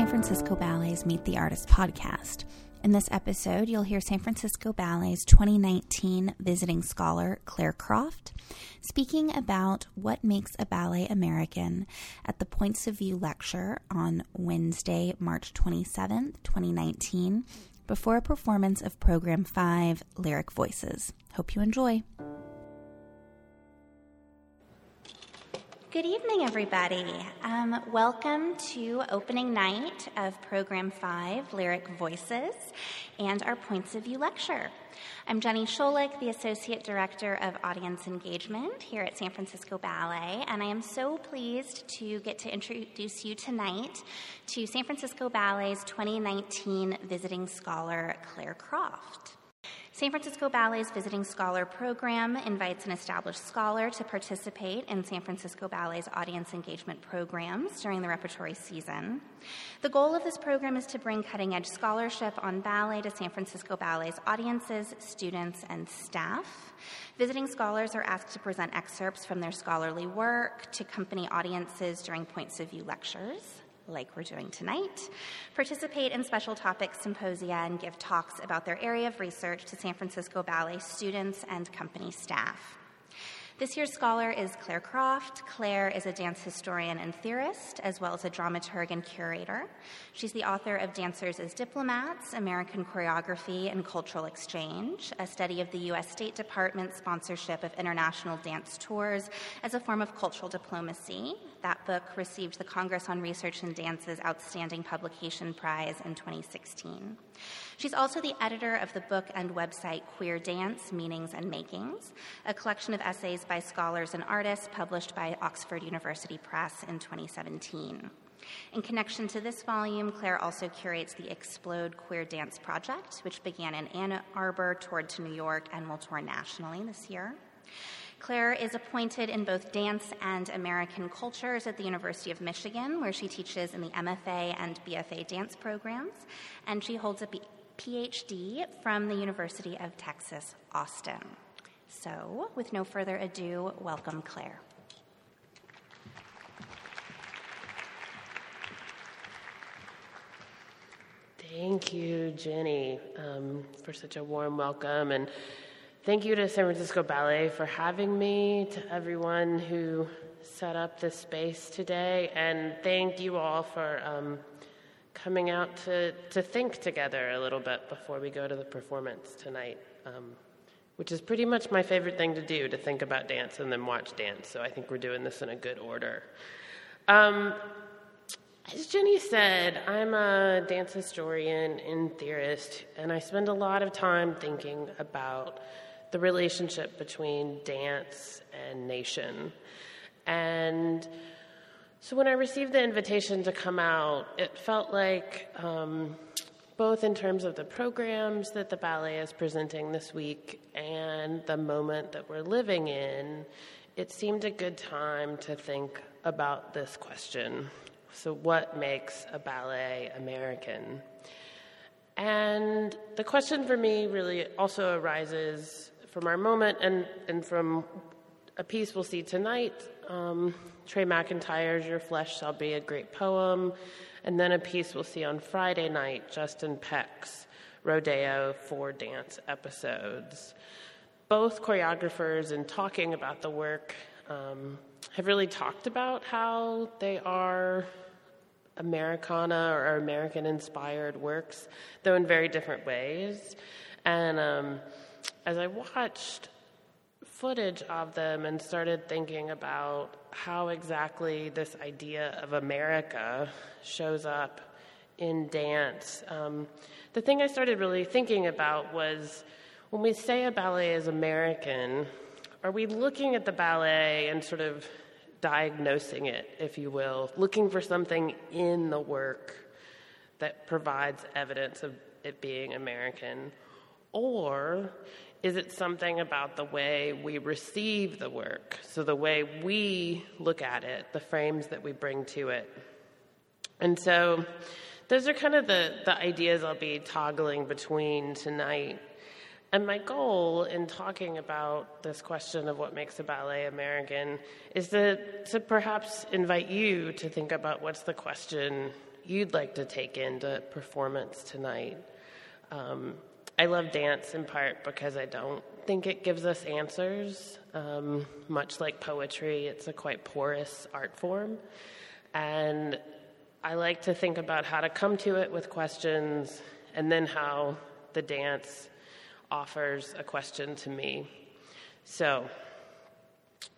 San Francisco Ballet's Meet the Artist podcast. In this episode, you'll hear San Francisco Ballet's 2019 visiting scholar Clare Croft speaking about what makes a ballet American at the Points of View lecture on Wednesday, March 27th, 2019, before a performance of Program 5 Lyric Voices. Hope you enjoy. Good evening, everybody. Um, welcome to opening night of Program 5, Lyric Voices, and our Points of View lecture. I'm Jenny Scholick, the Associate Director of Audience Engagement here at San Francisco Ballet, and I am so pleased to get to introduce you tonight to San Francisco Ballet's 2019 Visiting Scholar, Clare Croft. San Francisco Ballet's Visiting Scholar program invites an established scholar to participate in San Francisco Ballet's audience engagement programs during the repertory season. The goal of this program is to bring cutting edge scholarship on ballet to San Francisco Ballet's audiences, students, and staff. Visiting scholars are asked to present excerpts from their scholarly work to accompany audiences during points of view lectures like we're doing tonight, participate in special topic symposia, and give talks about their area of research to San Francisco Ballet students and company staff. This year's scholar is Clare Croft. Clare is a dance historian and theorist, as well as a dramaturg and curator. She's the author of Dancers as Diplomats American Choreography and Cultural Exchange, a study of the U.S. State Department's sponsorship of international dance tours as a form of cultural diplomacy. That book received the Congress on Research in Dance's Outstanding Publication Prize in 2016. She's also the editor of the book and website Queer Dance Meanings and Makings, a collection of essays by scholars and artists published by Oxford University Press in 2017. In connection to this volume, Clare also curates the Explode Queer Dance Project, which began in Ann Arbor, toured to New York, and will tour nationally this year. Clare is appointed in both dance and American cultures at the University of Michigan, where she teaches in the MFA and BFA dance programs, and she holds a PhD from the University of Texas, Austin. So, with no further ado, welcome Clare. Thank you, Jenny, um, for such a warm welcome. And thank you to San Francisco Ballet for having me, to everyone who set up this space today. And thank you all for um, coming out to, to think together a little bit before we go to the performance tonight, um, which is pretty much my favorite thing to do to think about dance and then watch dance. So I think we're doing this in a good order. Um, as Jenny said, I'm a dance historian and theorist, and I spend a lot of time thinking about the relationship between dance and nation. And so when I received the invitation to come out, it felt like, um, both in terms of the programs that the ballet is presenting this week and the moment that we're living in, it seemed a good time to think about this question. So, what makes a ballet American? And the question for me really also arises from our moment and, and from a piece we'll see tonight um, Trey McIntyre's Your Flesh Shall Be a Great Poem, and then a piece we'll see on Friday night, Justin Peck's Rodeo Four Dance episodes. Both choreographers, in talking about the work, um, have really talked about how they are Americana or American inspired works, though in very different ways. And um, as I watched footage of them and started thinking about how exactly this idea of America shows up in dance. Um, the thing I started really thinking about was when we say a ballet is American, are we looking at the ballet and sort of diagnosing it, if you will, looking for something in the work that provides evidence of it being American? Or is it something about the way we receive the work? So, the way we look at it, the frames that we bring to it. And so, those are kind of the, the ideas I'll be toggling between tonight. And my goal in talking about this question of what makes a ballet American is to, to perhaps invite you to think about what's the question you'd like to take into performance tonight. Um, I love dance in part because I don't think it gives us answers. Um, much like poetry, it's a quite porous art form. And I like to think about how to come to it with questions and then how the dance offers a question to me. So,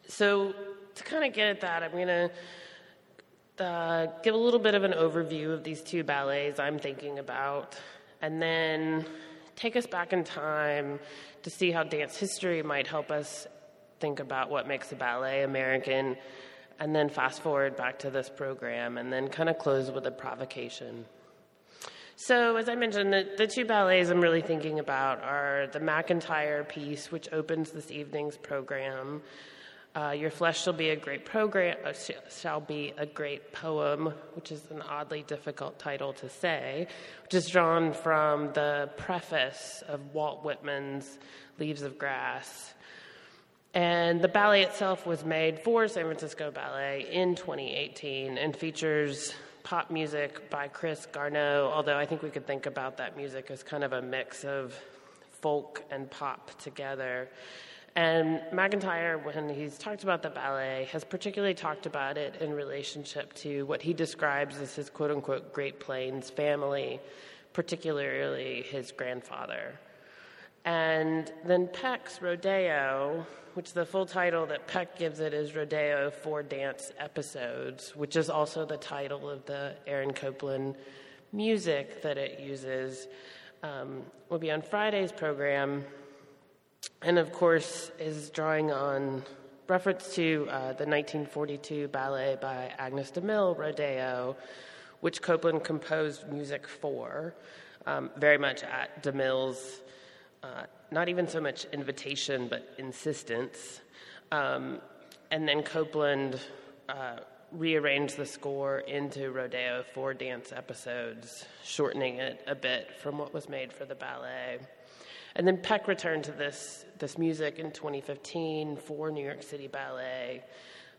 so to kind of get at that, I'm going to uh, give a little bit of an overview of these two ballets I'm thinking about, and then take us back in time to see how dance history might help us think about what makes a ballet American, and then fast forward back to this program, and then kind of close with a provocation. So, as I mentioned, the, the two ballets I'm really thinking about are the McIntyre piece, which opens this evening's program, uh, Your Flesh Shall Be a Great Program, uh, shall be a Great Poem, which is an oddly difficult title to say, which is drawn from the preface of Walt Whitman's Leaves of Grass. And the ballet itself was made for San Francisco Ballet in 2018 and features pop music by Chris Garneau, although I think we could think about that music as kind of a mix of folk and pop together. And McIntyre, when he's talked about the ballet, has particularly talked about it in relationship to what he describes as his quote unquote Great Plains family, particularly his grandfather. And then Peck's Rodeo, which the full title that Peck gives it is Rodeo Four Dance Episodes, which is also the title of the Aaron Copland music that it uses, um, will be on Friday's program and of course is drawing on reference to uh, the 1942 ballet by Agnes de Mille, Rodeo, which Copeland composed music for, um, very much at de Mille's, uh, not even so much invitation, but insistence. Um, and then Copeland uh, rearranged the score into Rodeo four dance episodes, shortening it a bit from what was made for the ballet. And then Peck returned to this, this music in 2015 for New York City Ballet,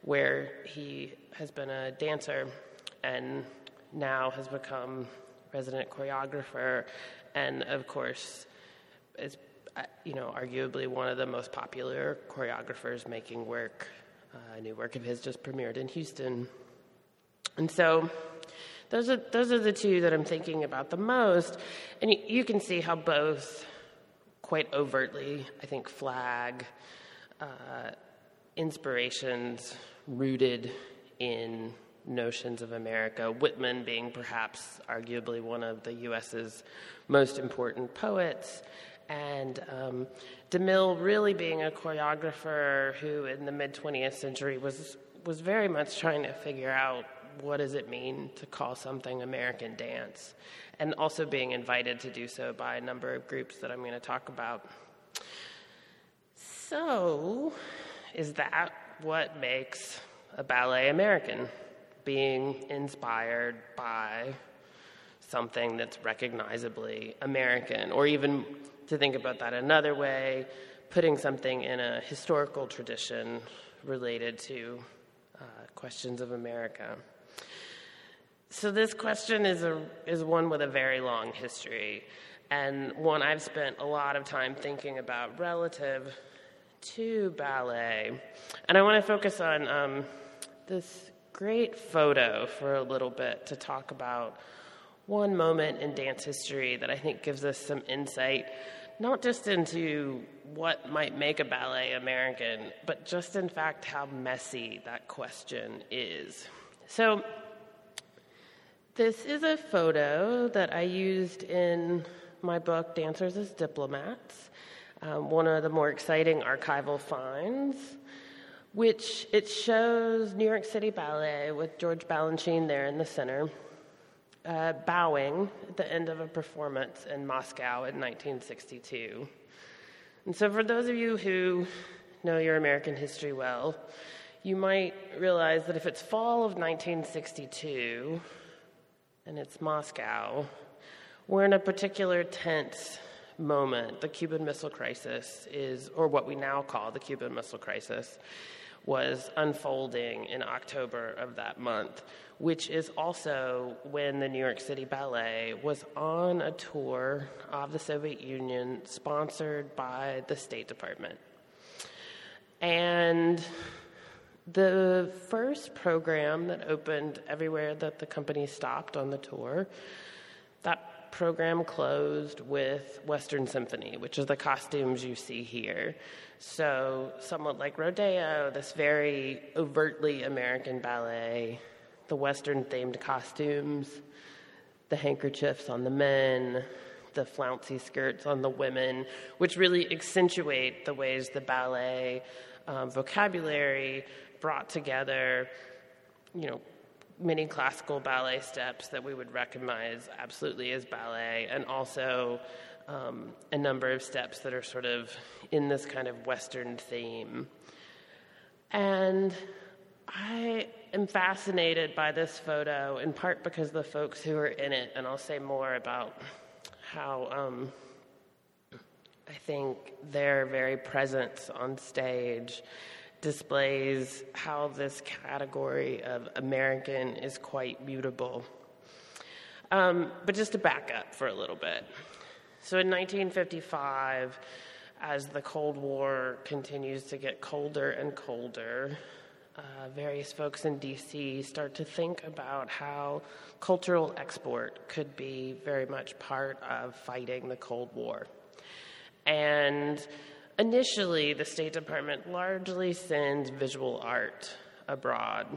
where he has been a dancer and now has become resident choreographer, and of course, is uh, you know arguably one of the most popular choreographers making work. Uh, a new work of his just premiered in Houston, and so those are those are the two that I'm thinking about the most, and you, you can see how both quite overtly, I think, flag uh, inspirations rooted in notions of America, Whitman being perhaps arguably one of the U.S.'s most important poets, and um, DeMille really being a choreographer who, in the mid 20th century, was was very much trying to figure out what does it mean to call something American dance, and also being invited to do so by a number of groups that I'm going to talk about. So, is that what makes a ballet American? Being inspired by something that's recognizably American, or even to think about that another way, putting something in a historical tradition related to uh, questions of America. So this question is a is one with a very long history, and one I've spent a lot of time thinking about relative to ballet. And I want to focus on um, this great photo for a little bit to talk about one moment in dance history that I think gives us some insight, not just into what might make a ballet American, but just in fact how messy that question is. So this is a photo that I used in my book, Dancers as Diplomats, um, one of the more exciting archival finds, which it shows New York City Ballet with George Balanchine there in the center, uh, bowing at the end of a performance in Moscow in 1962. And so, for those of you who know your American history well, you might realize that if it's fall of 1962, and it's Moscow, we're in a particular tense moment, the Cuban Missile Crisis, is, or what we now call the Cuban Missile Crisis, was unfolding in October of that month, which is also when the New York City Ballet was on a tour of the Soviet Union sponsored by the State Department. And the first program that opened everywhere that the company stopped on the tour, that program closed with Western Symphony, which is the costumes you see here. So, somewhat like Rodeo, this very overtly American ballet, the Western themed costumes, the handkerchiefs on the men, the flouncy skirts on the women, which really accentuate the ways the ballet um, vocabulary brought together, you know, many classical ballet steps that we would recognize absolutely as ballet, and also um, a number of steps that are sort of in this kind of Western theme. And I am fascinated by this photo in part because the folks who are in it, and I'll say more about how um, I think their very presence on stage displays how this category of American is quite mutable. Um, but just to back up for a little bit. So in 1955, as the Cold War continues to get colder and colder, uh, various folks in DC start to think about how cultural export could be very much part of fighting the Cold War. And initially, the State Department largely sends visual art abroad.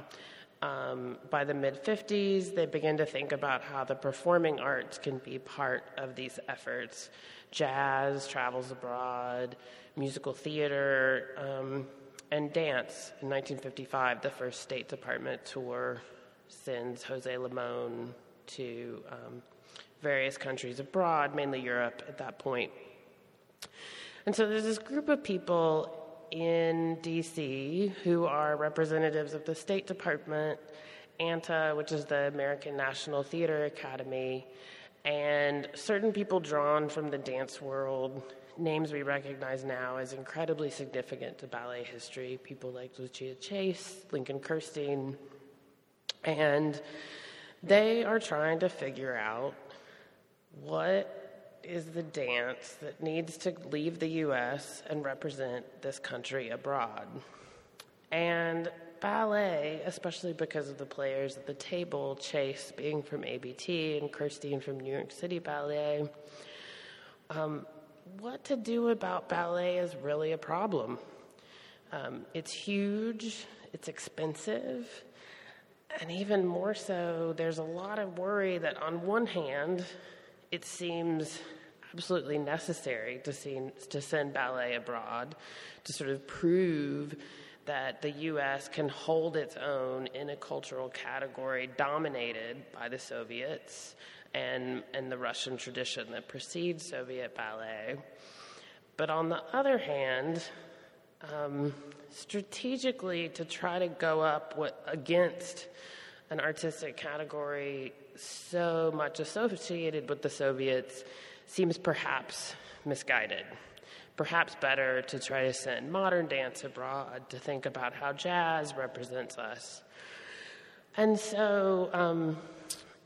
Um, by the mid 50s, they begin to think about how the performing arts can be part of these efforts. Jazz travels abroad, musical theater, um, and dance. In 1955, the first State Department tour sends Jose Limon to um, various countries abroad, mainly Europe at that point. And so there's this group of people in DC who are representatives of the State Department, ANTA, which is the American National Theater Academy, and certain people drawn from the dance world, names we recognize now as incredibly significant to ballet history, people like Lucia Chase, Lincoln Kirstein, and they are trying to figure out what is the dance that needs to leave the US and represent this country abroad. And ballet, especially because of the players at the table, Chase being from ABT and Kirstein from New York City Ballet, um, what to do about ballet is really a problem. Um, it's huge, it's expensive, and even more so, there's a lot of worry that on one hand, it seems absolutely necessary to, see, to send ballet abroad to sort of prove that the U.S. can hold its own in a cultural category dominated by the Soviets and, and the Russian tradition that precedes Soviet ballet. But on the other hand, um, strategically to try to go up what, against an artistic category so much associated with the Soviets seems perhaps misguided. Perhaps better to try to send modern dance abroad to think about how jazz represents us. And so, um,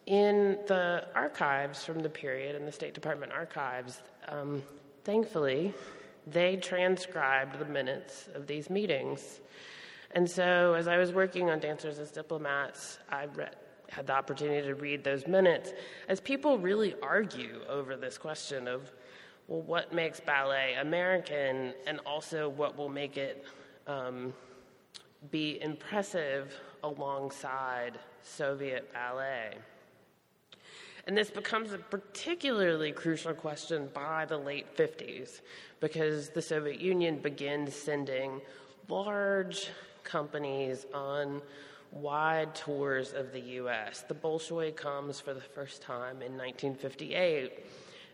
in the archives from the period, in the State Department archives, um, thankfully, they transcribed the minutes of these meetings. And so, as I was working on Dancers as Diplomats, I read, had the opportunity to read those minutes, as people really argue over this question of, well, what makes ballet American, and also what will make it um, be impressive alongside Soviet ballet. And this becomes a particularly crucial question by the late 50s because the Soviet Union begins sending large companies on wide tours of the US. The Bolshoi comes for the first time in 1958.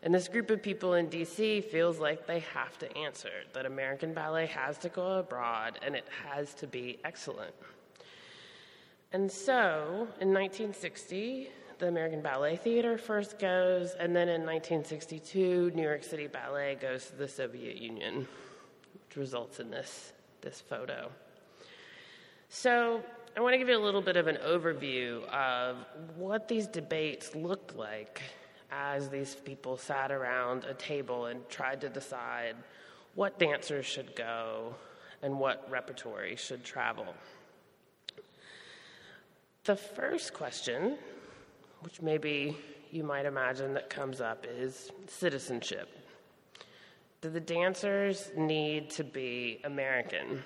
And this group of people in DC feels like they have to answer that American ballet has to go abroad and it has to be excellent. And so, in 1960, the American Ballet Theater first goes, and then in 1962, New York City Ballet goes to the Soviet Union, which results in this, this photo. So, I want to give you a little bit of an overview of what these debates looked like as these people sat around a table and tried to decide what dancers should go and what repertory should travel. The first question which maybe you might imagine that comes up is citizenship. Do the dancers need to be American?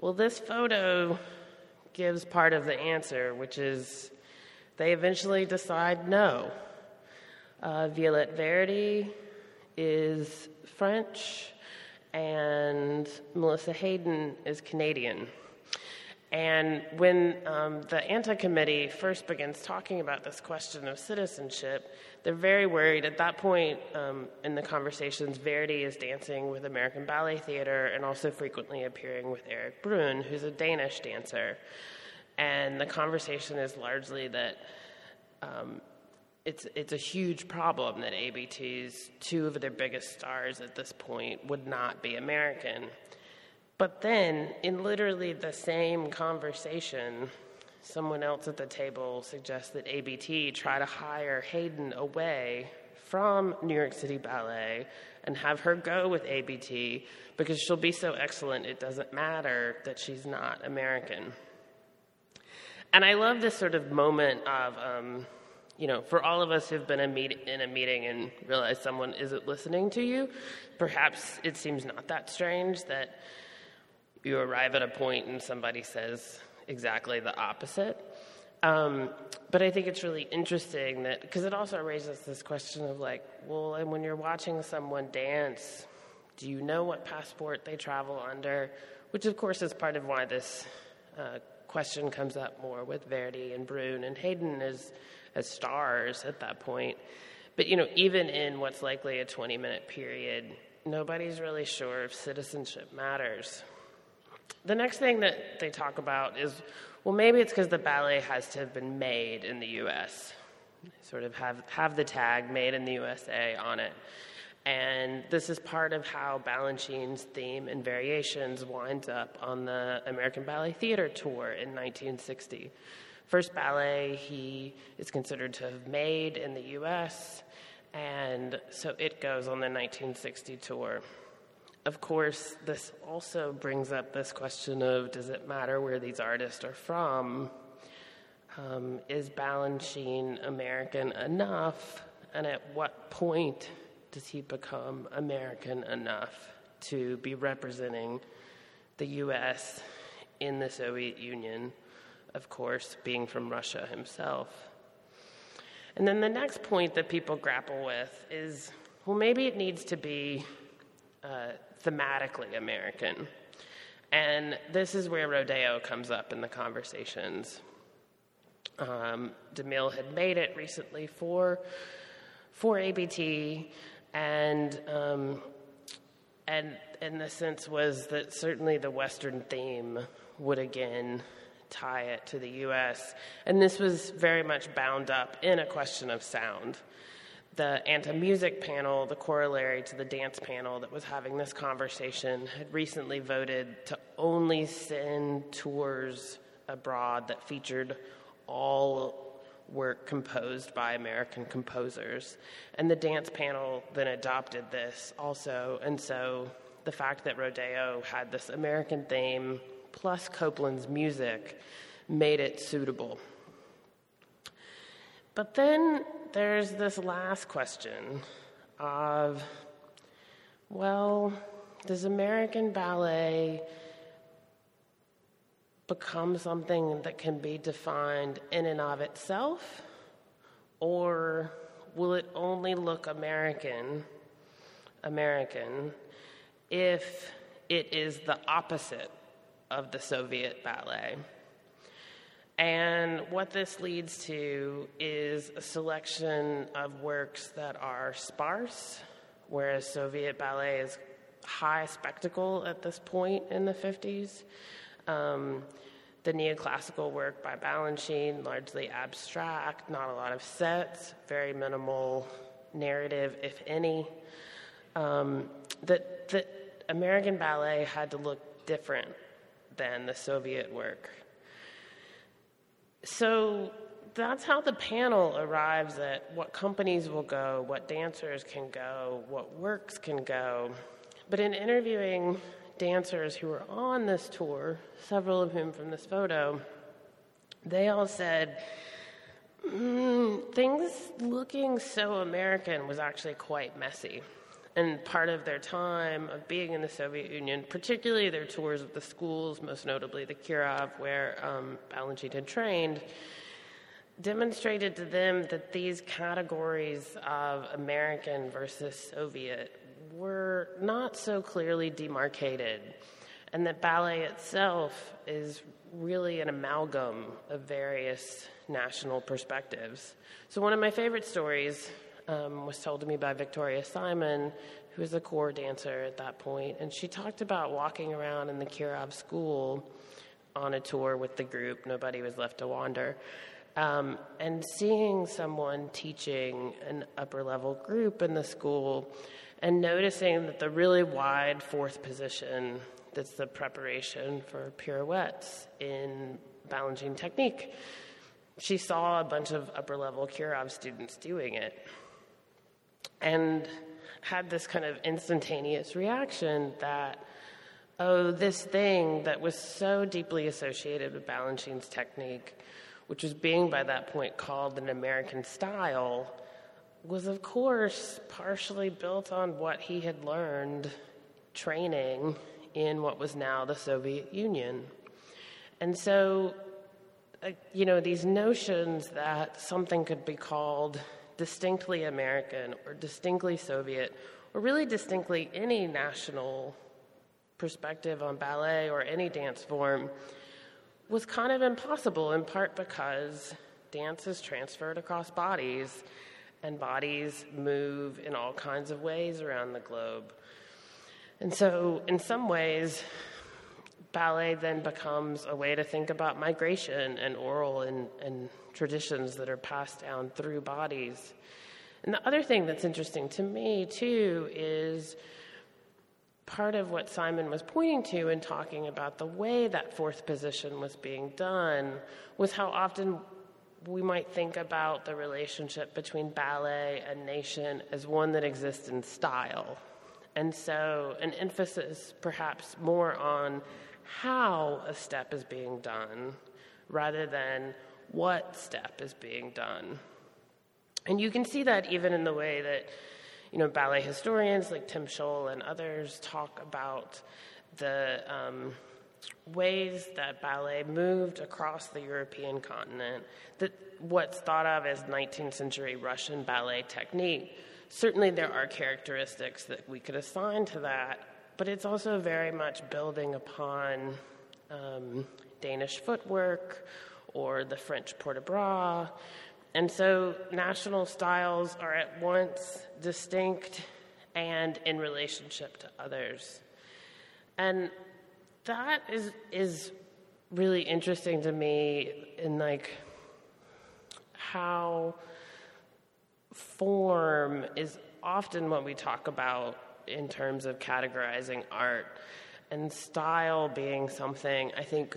Well, this photo gives part of the answer, which is they eventually decide no. Uh, Violette Verdy is French, and Melissa Hayden is Canadian. And when um, the ANTA committee first begins talking about this question of citizenship, they're very worried. At that point um, in the conversations, Verdy is dancing with American Ballet Theater and also frequently appearing with Erik Bruhn, who's a Danish dancer. And the conversation is largely that um, it's, it's a huge problem that ABT's two of their biggest stars at this point would not be American. But then, in literally the same conversation, someone else at the table suggests that ABT try to hire Hayden away from New York City Ballet and have her go with ABT because she'll be so excellent it doesn't matter that she's not American. And I love this sort of moment of, um, you know, for all of us who've been in a meeting and realized someone isn't listening to you, perhaps it seems not that strange that you arrive at a point and somebody says exactly the opposite. Um, but I think it's really interesting that, because it also raises this question of like, well, and when you're watching someone dance, do you know what passport they travel under? Which, of course, is part of why this uh, question comes up more with Verdy and Bruhn and Hayden as, as stars at that point. But, you know, even in what's likely a 20 minute period, nobody's really sure if citizenship matters. The next thing that they talk about is well, maybe it's because the ballet has to have been made in the US, sort of have, have the tag made in the USA on it. And this is part of how Balanchine's theme and variations winds up on the American Ballet Theater tour in 1960. First ballet he is considered to have made in the US, and so it goes on the 1960 tour. Of course, this also brings up this question of does it matter where these artists are from? Um, is Balanchine American enough? And at what point does he become American enough to be representing the US in the Soviet Union? Of course, being from Russia himself. And then the next point that people grapple with is well, maybe it needs to be uh, thematically American. And this is where Rodeo comes up in the conversations. Um, DeMille had made it recently for for ABT, and um, and and the sense was that certainly the Western theme would again tie it to the U.S. And this was very much bound up in a question of sound the ANTA music panel, the corollary to the dance panel that was having this conversation, had recently voted to only send tours abroad that featured all work composed by American composers. And the dance panel then adopted this also. And so the fact that Rodeo had this American theme plus Copland's music made it suitable. But then there's this last question of, well, does American ballet become something that can be defined in and of itself? Or will it only look American, American, if it is the opposite of the Soviet ballet? And what this leads to is a selection of works that are sparse, whereas Soviet ballet is high spectacle at this point in the 50s. Um, the neoclassical work by Balanchine, largely abstract, not a lot of sets, very minimal narrative, if any. Um, that, that American ballet had to look different than the Soviet work. So that's how the panel arrives at what companies will go, what dancers can go, what works can go. But in interviewing dancers who were on this tour, several of whom from this photo, they all said, mm, things looking so American was actually quite messy. And part of their time of being in the Soviet Union, particularly their tours of the schools, most notably the Kirov, where um, Balanchine had trained, demonstrated to them that these categories of American versus Soviet were not so clearly demarcated, and that ballet itself is really an amalgam of various national perspectives. So, one of my favorite stories um, was told to me by Victoria Simon, who was a corps dancer at that point, and she talked about walking around in the Kirov school on a tour with the group. Nobody was left to wander. Um, and seeing someone teaching an upper level group in the school and noticing that the really wide fourth position that's the preparation for pirouettes in Balanchine technique. She saw a bunch of upper level Kirov students doing it and had this kind of instantaneous reaction that, oh, this thing that was so deeply associated with Balanchine's technique which was being by that point called an American style, was of course partially built on what he had learned training in what was now the Soviet Union. And so, uh, you know, these notions that something could be called distinctly American or distinctly Soviet, or really distinctly any national perspective on ballet or any dance form was kind of impossible, in part because dance is transferred across bodies, and bodies move in all kinds of ways around the globe. And so, in some ways, ballet then becomes a way to think about migration and oral and, and traditions that are passed down through bodies. And the other thing that's interesting to me, too, is part of what Simon was pointing to in talking about the way that fourth position was being done was how often we might think about the relationship between ballet and nation as one that exists in style. And so, an emphasis perhaps more on how a step is being done rather than what step is being done. And you can see that even in the way that you know, ballet historians like Tim Scholl and others talk about the um, ways that ballet moved across the European continent, that what's thought of as 19th century Russian ballet technique. Certainly, there are characteristics that we could assign to that, but it's also very much building upon um, Danish footwork or the French port de bras and so national styles are at once distinct and in relationship to others. And that is is really interesting to me in like how form is often what we talk about in terms of categorizing art and style being something I think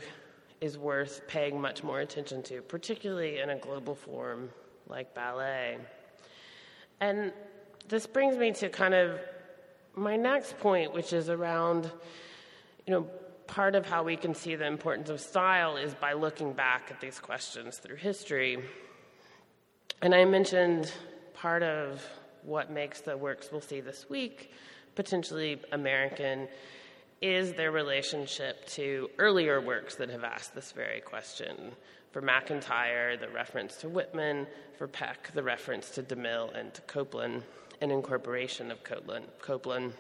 is worth paying much more attention to, particularly in a global form like ballet. And this brings me to kind of my next point, which is around, you know, part of how we can see the importance of style is by looking back at these questions through history. And I mentioned part of what makes the works we'll see this week potentially American is their relationship to earlier works that have asked this very question. For McIntyre, the reference to Whitman, for Peck, the reference to DeMille and to Copeland, an incorporation of Copeland. Copland.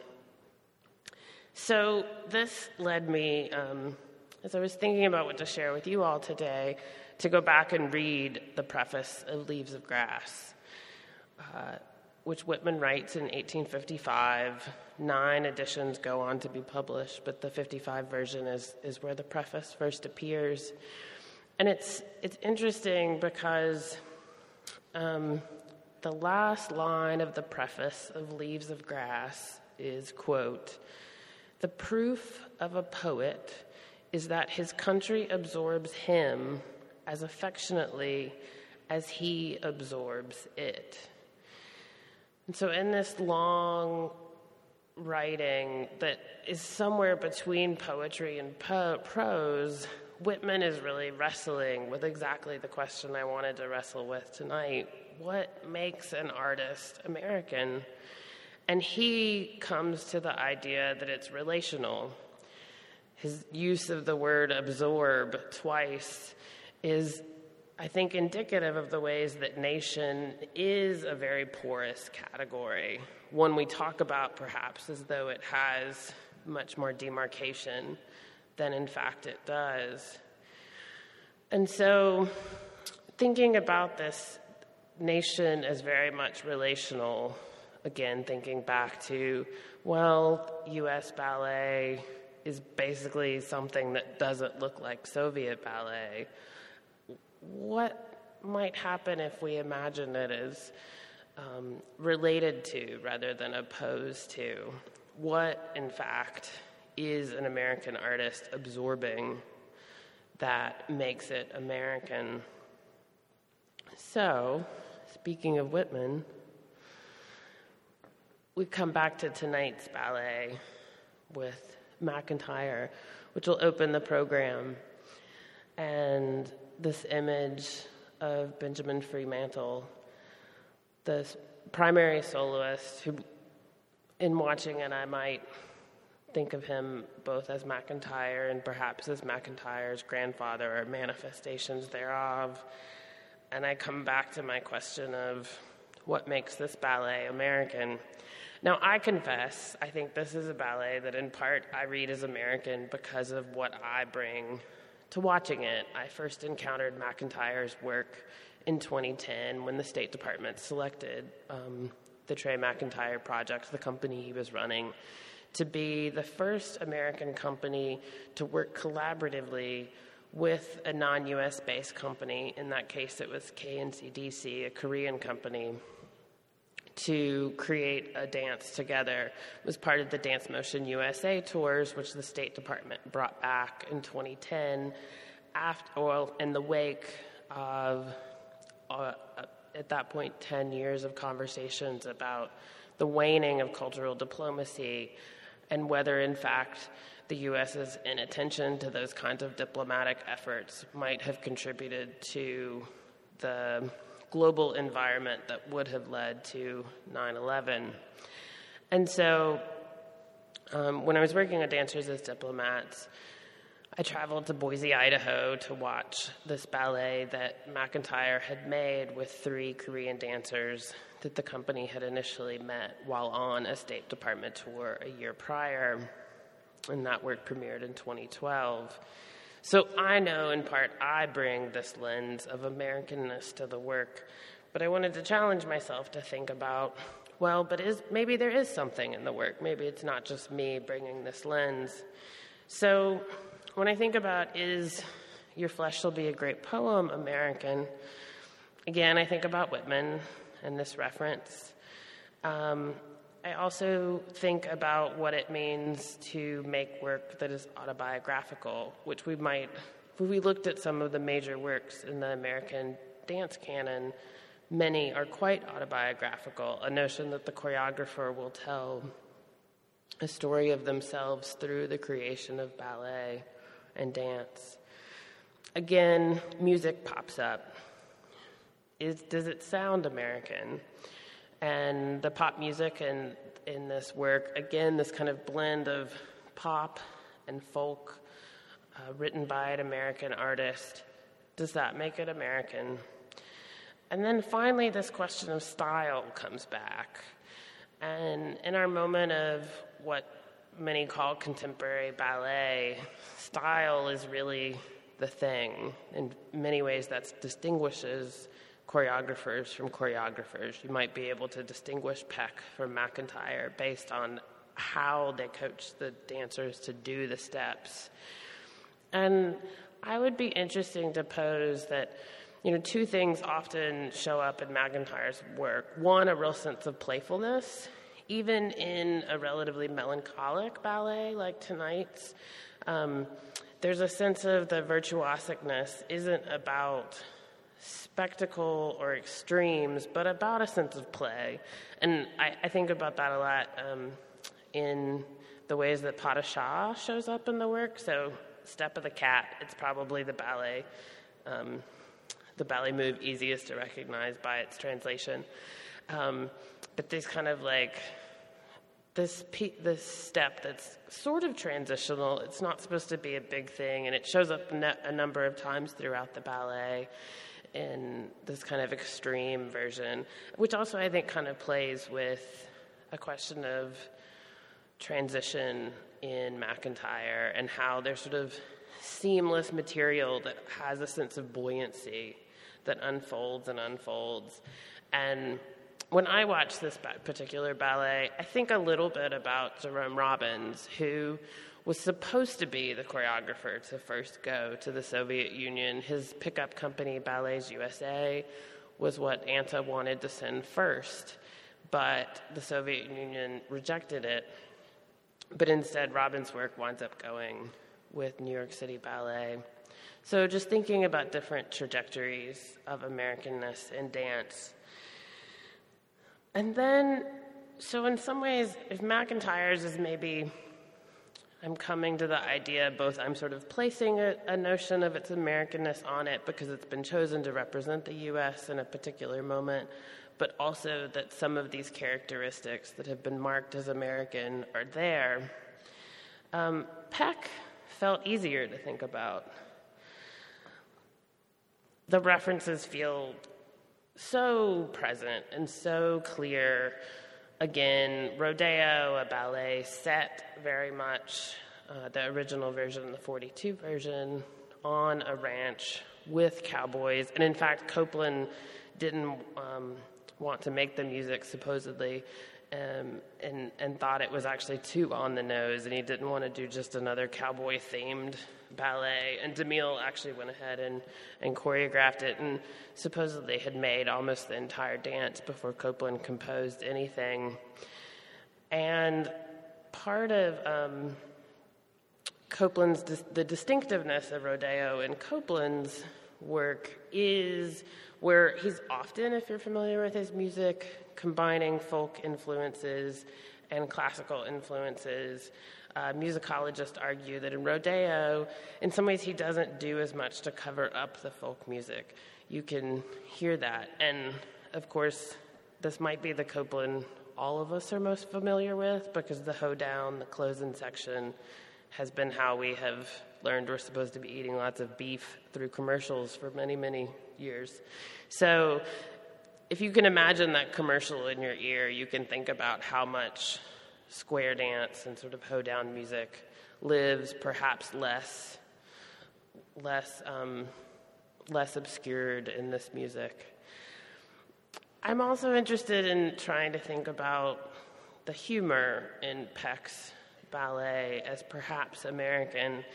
So this led me, um, as I was thinking about what to share with you all today, to go back and read the preface of Leaves of Grass. Uh, which Whitman writes in 1855. Nine editions go on to be published, but the 55 version is, is where the preface first appears. And it's, it's interesting because um, the last line of the preface of Leaves of Grass is, quote, the proof of a poet is that his country absorbs him as affectionately as he absorbs it. And so, in this long writing that is somewhere between poetry and po- prose, Whitman is really wrestling with exactly the question I wanted to wrestle with tonight. What makes an artist American? And he comes to the idea that it's relational. His use of the word absorb twice is, I think, indicative of the ways that nation is a very porous category. One we talk about perhaps as though it has much more demarcation than in fact it does. And so, thinking about this nation as very much relational, again, thinking back to, well, US ballet is basically something that doesn't look like Soviet ballet. What might happen if we imagine it as um, related to rather than opposed to? What, in fact, is an American artist absorbing that makes it American? So, speaking of Whitman, we come back to tonight's ballet with McIntyre, which will open the program. And this image of Benjamin Freemantle, the primary soloist, who, in watching it, I might think of him both as McIntyre and perhaps as McIntyre's grandfather or manifestations thereof. And I come back to my question of what makes this ballet American. Now, I confess, I think this is a ballet that in part I read as American because of what I bring to watching it. I first encountered McIntyre's work in 2010 when the State Department selected um, the Trey McIntyre Project, the company he was running, to be the first American company to work collaboratively with a non US based company. In that case, it was KNCDC, a Korean company to create a dance together was part of the Dance Motion USA tours, which the State Department brought back in 2010, after, well, in the wake of, uh, at that point, 10 years of conversations about the waning of cultural diplomacy and whether, in fact, the U.S.'s inattention to those kinds of diplomatic efforts might have contributed to the global environment that would have led to 9 11. And so, um, when I was working at Dancers as Diplomats, I traveled to Boise, Idaho to watch this ballet that McIntyre had made with three Korean dancers that the company had initially met while on a State Department tour a year prior. And that work premiered in 2012. So I know in part I bring this lens of Americanness to the work, but I wanted to challenge myself to think about well, but is, maybe there is something in the work. Maybe it's not just me bringing this lens. So when I think about is Your Flesh Shall Be a Great Poem American, again, I think about Whitman and this reference. Um, I also think about what it means to make work that is autobiographical, which we might, if we looked at some of the major works in the American dance canon, many are quite autobiographical, a notion that the choreographer will tell a story of themselves through the creation of ballet and dance. Again, music pops up. Is, does it sound American? And the pop music in, in this work, again, this kind of blend of pop and folk uh, written by an American artist. Does that make it American? And then finally, this question of style comes back. And in our moment of what many call contemporary ballet, style is really the thing. In many ways, that distinguishes choreographers from choreographers. You might be able to distinguish Peck from McIntyre based on how they coach the dancers to do the steps. And I would be interesting to pose that, you know, two things often show up in McIntyre's work. One, a real sense of playfulness, even in a relatively melancholic ballet like tonight's. Um, there's a sense of the virtuosicness isn't about spectacle or extremes, but about a sense of play. And I, I think about that a lot um, in the ways that de Chat shows up in the work. So, Step of the Cat, it's probably the ballet, um, the ballet move easiest to recognize by its translation. Um, but this kind of like this pe- this step that's sort of transitional. It's not supposed to be a big thing, and it shows up a number of times throughout the ballet in this kind of extreme version, which also I think kind of plays with a question of transition in McIntyre and how there's sort of seamless material that has a sense of buoyancy that unfolds and unfolds. And when I watch this particular ballet, I think a little bit about Jerome Robbins, who was supposed to be the choreographer to first go to the Soviet Union. His pickup company, Ballets USA, was what ANTA wanted to send first, but the Soviet Union rejected it. But instead, Robbins' work winds up going with New York City Ballet. So, just thinking about different trajectories of Americanness in dance. And then, so in some ways, if McIntyre's is maybe, I'm coming to the idea both I'm sort of placing a, a notion of its Americanness on it because it's been chosen to represent the US in a particular moment, but also that some of these characteristics that have been marked as American are there. Um, Peck felt easier to think about. The references feel so present and so clear. Again, Rodeo, a ballet set very much uh, the original version, the 42 version, on a ranch with cowboys. And in fact, Copland didn't um, want to make the music supposedly um, and, and thought it was actually too on the nose, and he didn't want to do just another cowboy themed ballet. And DeMille actually went ahead and, and choreographed it, and supposedly had made almost the entire dance before Copland composed anything. And part of um, Copland's the distinctiveness of Rodeo in Copland's work is where he's often, if you're familiar with his music, combining folk influences and classical influences. Uh, musicologists argue that in Rodeo, in some ways, he doesn't do as much to cover up the folk music. You can hear that. And of course, this might be the Copland all of us are most familiar with because the hoedown, the close-in section, has been how we have learned we're supposed to be eating lots of beef through commercials for many, many years. So if you can imagine that commercial in your ear, you can think about how much square dance and sort of hoedown music lives perhaps less less um, less obscured in this music. I'm also interested in trying to think about the humor in Peck's ballet as perhaps American.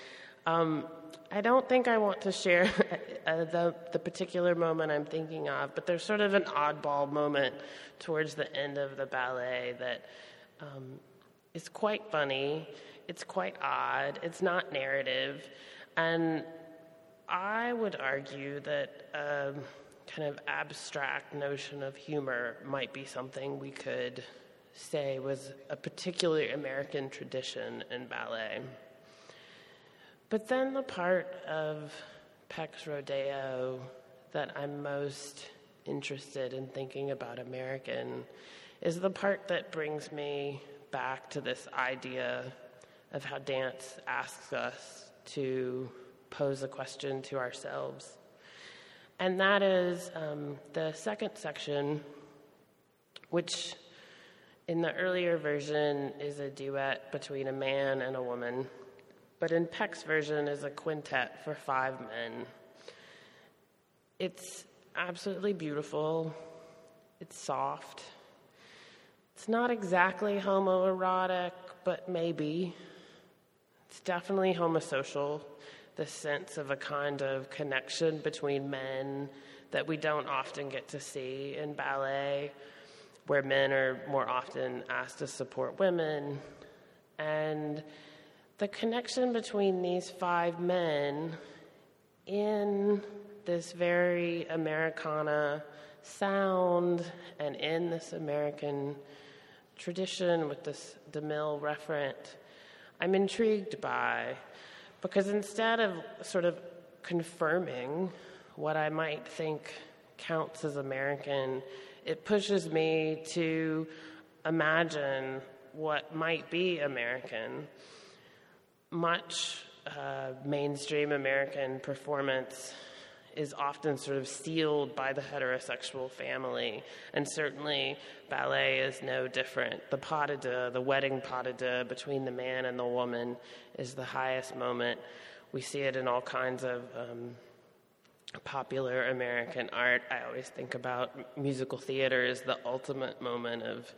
Um, I don't think I want to share uh, the, the particular moment I'm thinking of, but there's sort of an oddball moment towards the end of the ballet that um, is quite funny. It's quite odd. It's not narrative. And I would argue that a kind of abstract notion of humor might be something we could say was a particularly American tradition in ballet. But then the part of Peck's Rodeo that I'm most interested in thinking about American is the part that brings me back to this idea of how dance asks us to pose a question to ourselves. And that is um, the second section, which in the earlier version is a duet between a man and a woman but in Peck's version is a quintet for five men. It's absolutely beautiful. It's soft. It's not exactly homoerotic, but maybe. It's definitely homosocial, the sense of a kind of connection between men that we don't often get to see in ballet, where men are more often asked to support women. And the connection between these five men in this very Americana sound and in this American tradition with this DeMille referent, I'm intrigued by because instead of sort of confirming what I might think counts as American, it pushes me to imagine what might be American. Much uh, mainstream American performance is often sort of sealed by the heterosexual family, and certainly ballet is no different. The pas de deux, the wedding pas de deux between the man and the woman, is the highest moment. We see it in all kinds of um, popular American art. I always think about musical theater as the ultimate moment of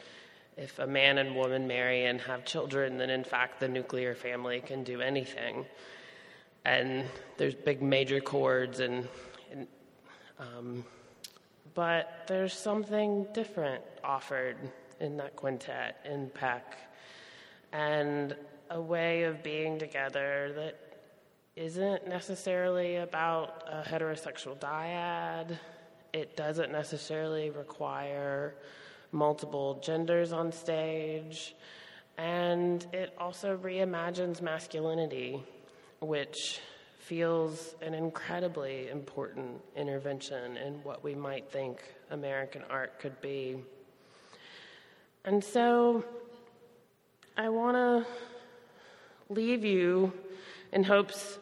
if a man and woman marry and have children, then in fact the nuclear family can do anything. And there's big major chords, and, and um, but there's something different offered in that quintet in Peck, and a way of being together that isn't necessarily about a heterosexual dyad. It doesn't necessarily require multiple genders on stage. And it also reimagines masculinity, which feels an incredibly important intervention in what we might think American art could be. And so I want to leave you in hopes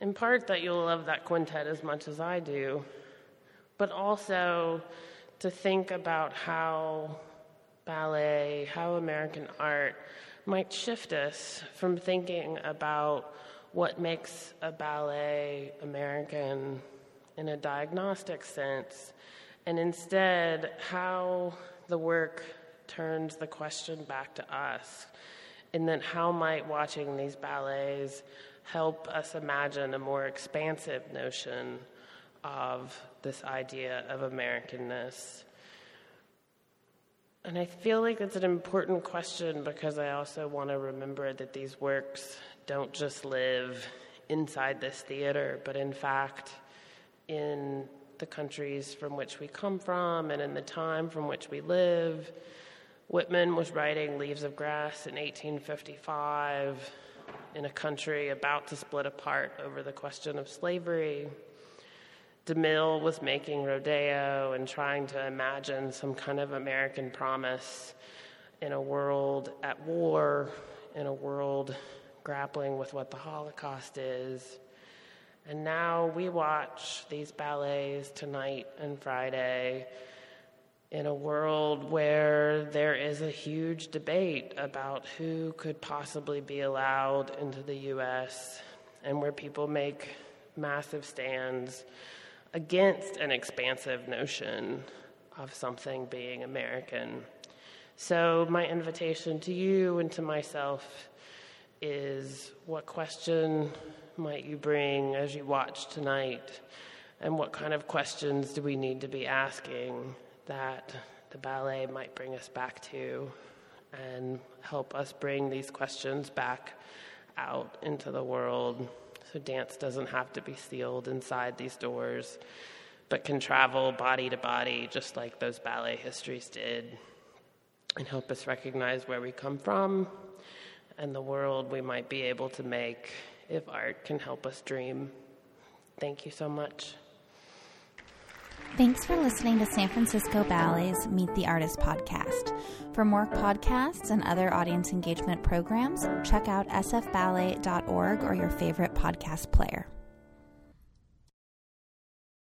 in part that you'll love that quintet as much as I do, but also to think about how ballet, how American art might shift us from thinking about what makes a ballet American in a diagnostic sense, and instead how the work turns the question back to us. And then, how might watching these ballets help us imagine a more expansive notion of this idea of Americanness. And I feel like it's an important question because I also want to remember that these works don't just live inside this theater, but in fact, in the countries from which we come from and in the time from which we live. Whitman was writing Leaves of Grass in 1855 in a country about to split apart over the question of slavery. DeMille was making Rodeo and trying to imagine some kind of American promise in a world at war, in a world grappling with what the Holocaust is. And now we watch these ballets tonight and Friday in a world where there is a huge debate about who could possibly be allowed into the U.S., and where people make massive stands against an expansive notion of something being American. So, my invitation to you and to myself is what question might you bring as you watch tonight? And what kind of questions do we need to be asking that the ballet might bring us back to and help us bring these questions back out into the world so dance doesn't have to be sealed inside these doors but can travel body to body just like those ballet histories did and help us recognize where we come from and the world we might be able to make if art can help us dream. Thank you so much. Thanks for listening to San Francisco Ballet's Meet the Artist podcast. For more podcasts and other audience engagement programs, check out sfballet.org or your favorite podcast player.